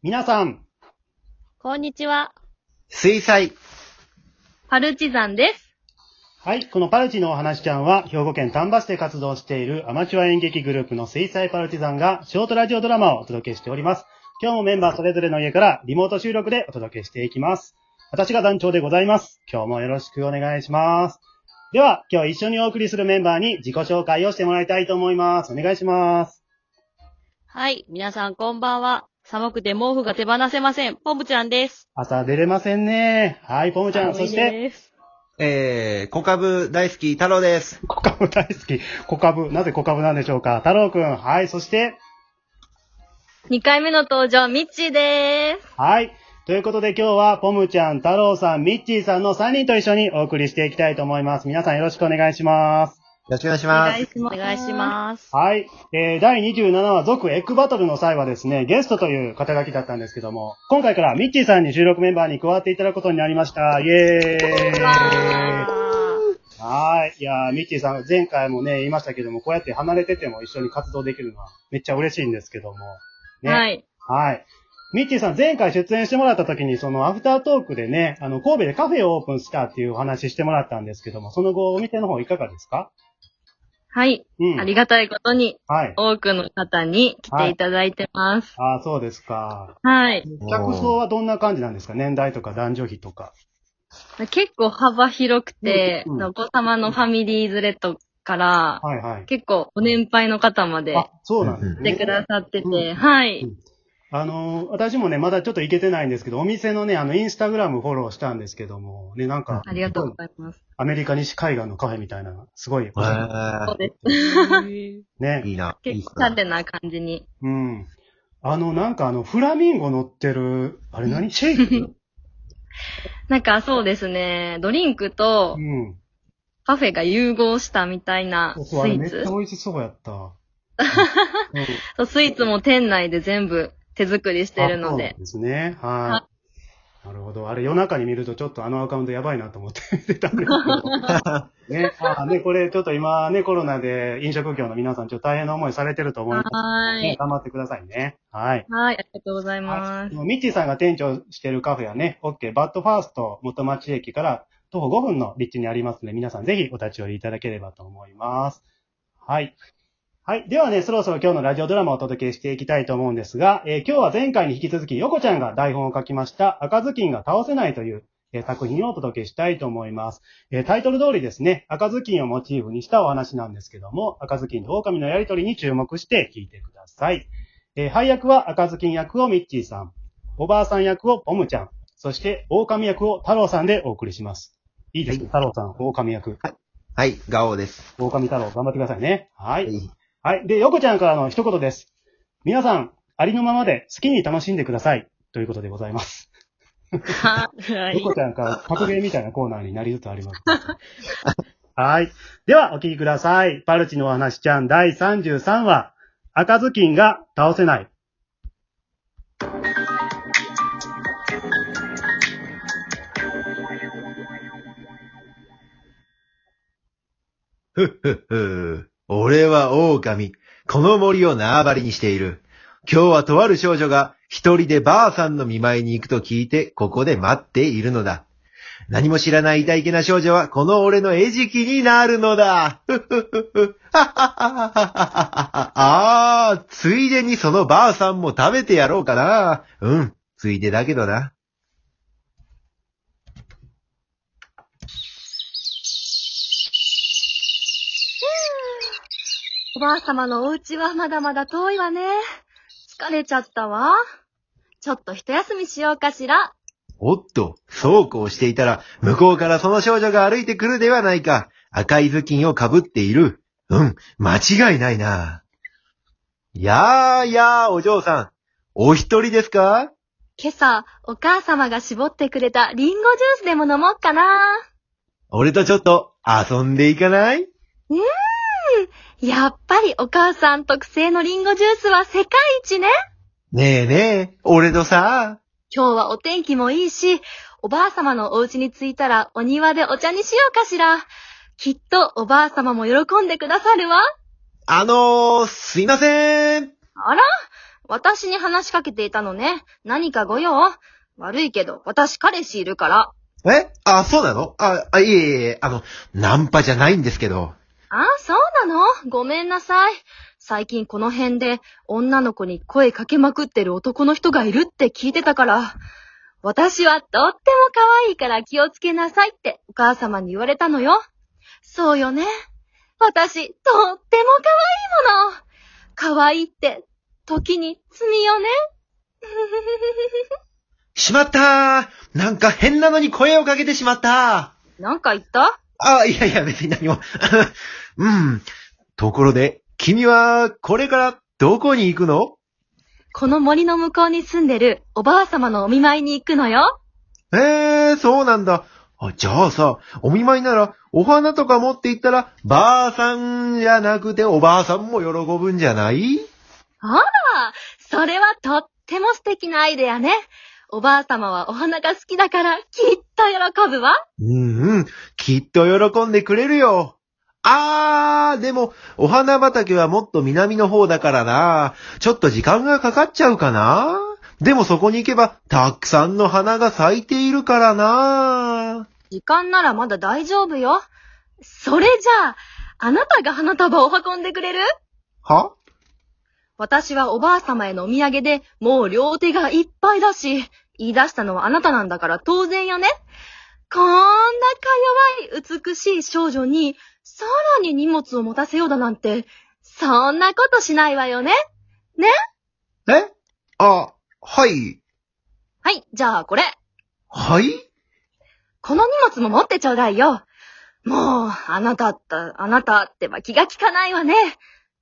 皆さん、こんにちは。水彩。パルチザンです。はい、このパルチのお話ちゃんは、兵庫県丹波市で活動しているアマチュア演劇グループの水彩パルチザンが、ショートラジオドラマをお届けしております。今日もメンバーそれぞれの家からリモート収録でお届けしていきます。私が団長でございます。今日もよろしくお願いします。では、今日一緒にお送りするメンバーに自己紹介をしてもらいたいと思います。お願いします。はい。皆さんこんばんは。寒くて毛布が手放せません。ポムちゃんです。朝出れませんね。はい、ポムちゃん、そして、です。えー、小株大好き太郎です。小株大好き。小株、なぜ小株なんでしょうか？太郎くん。はい、そして、2回目の登場、ミッチーです。はい。ということで今日は、ポムちゃん、太郎さん、ミッチーさんの3人と一緒にお送りしていきたいと思います。皆さんよろしくお願いします。よろしくお願いしおます。お願いします。はい。えー、第27話、続エッグバトルの際はですね、ゲストという肩書きだったんですけども、今回からミッチーさんに収録メンバーに加わっていただくことになりました。イェーイわはい。いやー、ミッチーさん、前回もね、言いましたけども、こうやって離れてても一緒に活動できるのはめっちゃ嬉しいんですけども。ね。ーはい。はい。ミッチーさん、前回出演してもらった時に、そのアフタートークでね、あの、神戸でカフェをオープンしたっていうお話してもらったんですけども、その後、お店の方いかがですか？はい。うん。ありがたいことに、はい。多くの方に来ていただいてます。ああ、そうですか。はい。客層はどんな感じなんですか？年代とか男女比とか。結構幅広くて、うんうんお子様のファミリー連れとから、はいはい。結構ご年配の方まであ、そうなんですね。来てくださってて、うんはい。あのー、私もね、まだちょっと行けてないんですけど、お店のね、あの、インスタグラムフォローしたんですけども、ね、なんか、ありがとうございます。アメリカ西海岸のカフェみたいな、すごい、えそうー、です。ね。いいな。結構縦な感じに。うん。あの、なんかあの、フラミンゴ乗ってる、あれ何？シェイク？なんかそうですね、ドリンクとうん。パフェが融合したみたいなスイーツ。っちゃ美味しそうやった。うんスイーツも店内で全部手作りしてるのであそう。ですね。はい。なるほど。あれ夜中に見るとちょっとあのアカウントやばいなと思って見てたんですけど。ね。あね、これちょっと今ね、コロナで飲食業の皆さんちょっと大変な思いされてると思います。ね、はーい。頑張ってくださいね。はい。はい、ありがとうございます。はい、ミッチーさんが店長してるカフェはね、OK、バッドファースト元町駅から徒歩5分の立地にありますので、皆さんぜひお立ち寄りいただければと思います。はい。はい。ではね、そろそろ今日のラジオドラマをお届けしていきたいと思うんですが、えー今日は前回に引き続き、ヨコちゃんが台本を書きました、赤ずきんが倒せないという、えー作品をお届けしたいと思います。えータイトル通りですね、赤ずきんをモチーフにしたお話なんですけども、赤ずきんと狼のやりとりに注目して聞いてください。えー配役は赤ずきん役をミッチーさん、おばあさん役をポムちゃん、そして狼役を太郎さんでお送りします。いいですか、太郎さん、狼役。はい、ガオです。狼太郎、頑張ってくださいね。は。はいい。はい。で、ヨコちゃんからの一言です。皆さん、ありのままで好きに楽しんでください。ということでございます。はいヨ。コちゃんから格言みたいなコーナーになりつつあります。はい。では、お聞きください。パルチのお話ちゃん第33話、赤ずきんが倒せない。ふっふっふ。俺は狼。この森を縄張りにしている。今日はとある少女が一人でばあさんの見舞いに行くと聞いて、ここで待っているのだ。何も知らない痛いけな少女は、この俺の餌食になるのだ。ふふふふ。はっはっはははああ、ついでにそのばあさんも食べてやろうかな。うん、ついでだけどな。おばあ様のお家はまだまだ遠いわね。疲れちゃったわ。ちょっと一休みしようかしら。おっと、そうこうしていたら、向こうからその少女が歩いてくるではないか。赤い頭巾をかぶっている。うん、間違いないな。やーやー、お嬢さん。お一人ですか？今朝、お母様が絞ってくれたリンゴジュースでも飲もうかな。俺とちょっと遊んでいかない？やっぱりお母さん特製のリンゴジュースは世界一ね。ねえねえ、俺とさ。今日はお天気もいいし、おばあ様のお家に着いたらお庭でお茶にしようかしら。きっとおばあ様も喜んでくださるわ。あのー、すいません。あら？私に話しかけていたのね。何かご用？悪いけど、私彼氏いるから。え？あ、そうなの？あ、あ、いえいえ、あの、ナンパじゃないんですけど。あ、そうなの？ごめんなさい。最近この辺で女の子に声かけまくってる男の人がいるって聞いてたから、私はとっても可愛いから気をつけなさいってお母様に言われたのよ。そうよね。私、とっても可愛いもの。可愛いって、時に罪よね。しまったーなんか変なのに声をかけてしまったなんか言った？あ、いやいや、別に何も。うん。ところで、君は、これから、どこに行くの？この森の向こうに住んでるおばあ様のお見舞いに行くのよ。ええー、そうなんだ。あ、じゃあさ、お見舞いなら、お花とか持って行ったら、ばあさんじゃなくておばあさんも喜ぶんじゃない？あら、それはとっても素敵なアイデアね。おばあ様はお花が好きだから、きっと喜ぶわ。うんうん。きっと喜んでくれるよ。あー、でも、お花畑はもっと南の方だからな。ちょっと時間がかかっちゃうかな。でもそこに行けば、たくさんの花が咲いているからな。時間ならまだ大丈夫よ。それじゃあ、あなたが花束を運んでくれる？は？私はおばあ様へのお土産でもう両手がいっぱいだし、言い出したのはあなたなんだから当然よね。こんなか弱い美しい少女に、さらに荷物を持たせようだなんて、そんなことしないわよね。え？あ、はい。はい、じゃあこれ。はい？この荷物も持ってちょうだいよ。もう、あなたった、あなたってば気が利かないわね。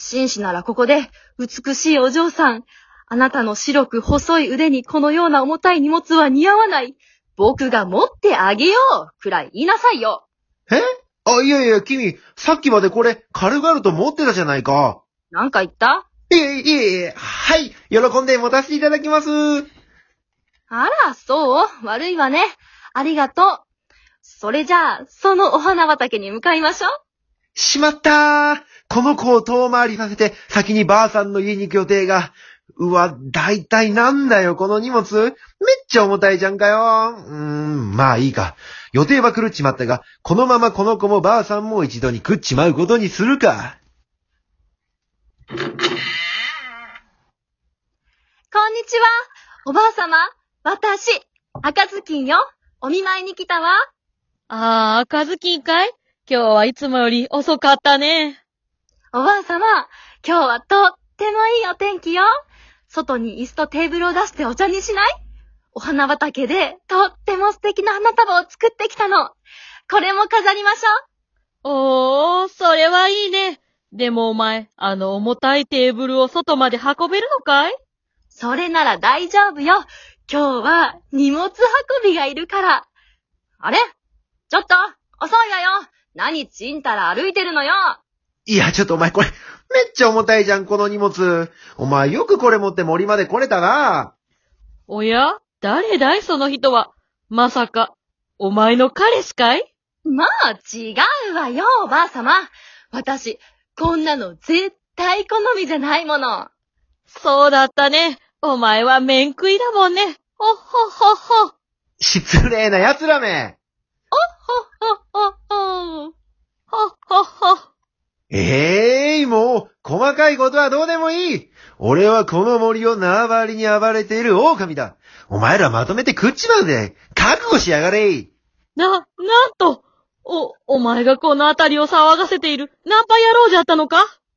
紳士ならここで、美しいお嬢さん。あなたの白く細い腕にこのような重たい荷物は似合わない。僕が持ってあげようくらい言いなさいよ。え？あ、いやいや、君、さっきまでこれ、軽々と持ってたじゃないか。なんか言った？いえいえいえ、はい、喜んで持たせていただきます。あら、そう？悪いわね。ありがとう。それじゃあ、そのお花畑に向かいましょう。しまったーこの子を遠回りさせて、先にばあさんの家に行く予定が。うわ、だいたいなんだよ、この荷物。めっちゃ重たいじゃんかよ。うーん、まあいいか。予定は狂っちまったが、このままこの子もばあさんも一度に食っちまうことにするか。こんにちは。おばあ様。私、赤ずきんよ。お見舞いに来たわ。ああ、赤ずきんかい？今日はいつもより遅かったね。おばあ様、今日はとってもいいお天気よ。外に椅子とテーブルを出してお茶にしない？お花畑でとっても素敵な花束を作ってきたの。これも飾りましょう。おー、それはいいね。でもお前、あの重たいテーブルを外まで運べるのかい？それなら大丈夫よ。今日は荷物運びがいるから。あれ？ちょっと遅いわよ何ちんたら歩いてるのよいや、ちょっとお前これ、めっちゃ重たいじゃん、この荷物。お前よくこれ持って森まで来れたな。おや？誰だいその人は？まさか、お前の彼氏かい？まあ、違うわよ、おばあ様。私、こんなの絶対好みじゃないもの。そうだったね。お前は面食いだもんね。ほっほっほっほ。失礼な奴らめ。ほっほっほ。ほっほっほ。ええもう、細かいことはどうでもいい。俺はこの森を縄張りに暴れている狼だ。お前らまとめて食っちまうぜ。覚悟しやがれ。な、なんと、お、お前がこの辺りを騒がせているナンパ野郎じゃったのか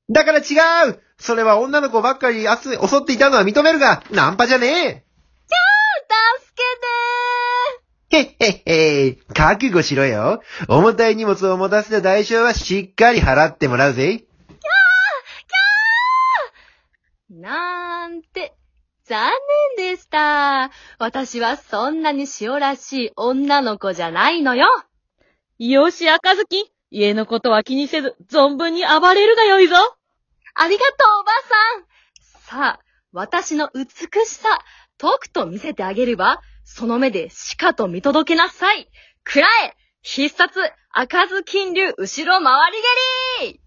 だから違うそれは女の子ばっかり襲っていたのは認めるが、ナンパじゃねえじゃあ助けて。へっへっへ。覚悟しろよ。重たい荷物を持たせた代償はしっかり払ってもらうぜ。ーなんて、残念でした。私はそんなに塩らしい女の子じゃないのよ。よし、赤ずき。家のことは気にせず、存分に暴れるがよいぞ。ありがとう、おばさん。さあ、私の美しさ、とくと見せてあげれば、その目でしかと見届けなさい。くらえ必殺、赤ずきん流、後ろ回り蹴り。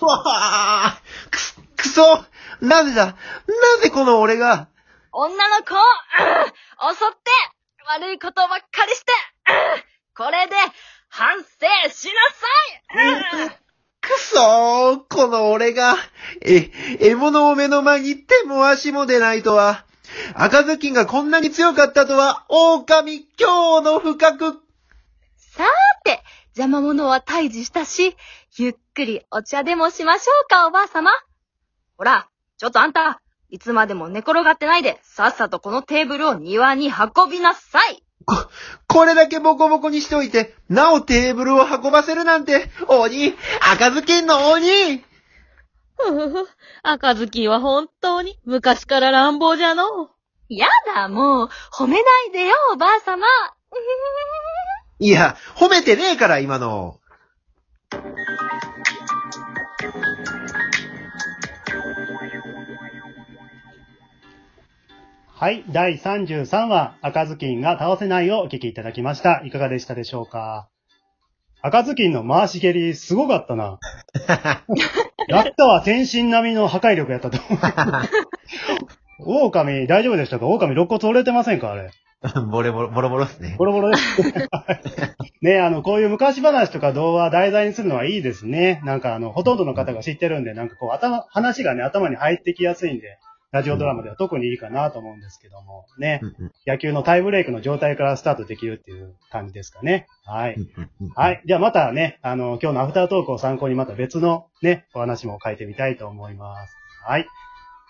うわぁくすそ。なぜだ？なぜこの俺が？女の子を、うん襲って、悪いことばっかりして、うんこれで、反省しなさい、うんくそーこの俺が、え、獲物を目の前に手も足も出ないとは、赤ずきんがこんなに強かったとは、狼、今日の不覚。さーて、邪魔者は退治したし、ゆっくりお茶でもしましょうか、おばあ様。ほら、ちょっとあんた、いつまでも寝転がってないで、さっさとこのテーブルを庭に運びなさい。これだけボコボコにしておいて、なおテーブルを運ばせるなんて、鬼赤ずきんの鬼ふふふ。赤ずきんは本当に昔から乱暴じゃのう。やだ、もう、褒めないでよ、おばあ様。いや、褒めてねえから、今の。はい。第33話、赤ずきんが倒せないをお聞きいただきました。いかがでしたでしょうか？赤ずきんの回し蹴り、すごかったな。やったわ、天心並みの破壊力やったと思う。狼、大丈夫でしたか？狼、肋骨折れてませんか？あれ。ボレボロ、ボロボロっすねボ。ロボロです。ねあの、こういう昔話とか童話題材にするのはいいですね。なんかあの、ほとんどの方が知ってるんで、なんかこう、頭、話がね、頭に入ってきやすいんで、ラジオドラマでは特にいいかなと思うんですけども、ね。野球のタイブレイクの状態からスタートできるっていう感じですかね。はい。はい。じゃあまたね、あの、今日のアフタートークを参考にまた別のね、お話も書いてみたいと思います。はい。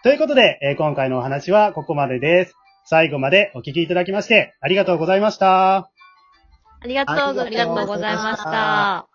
ということで、えー今回のお話はここまでです。最後までお聞きいただきまして、ありがとうございました。ありがとうございます。ありがとうございました。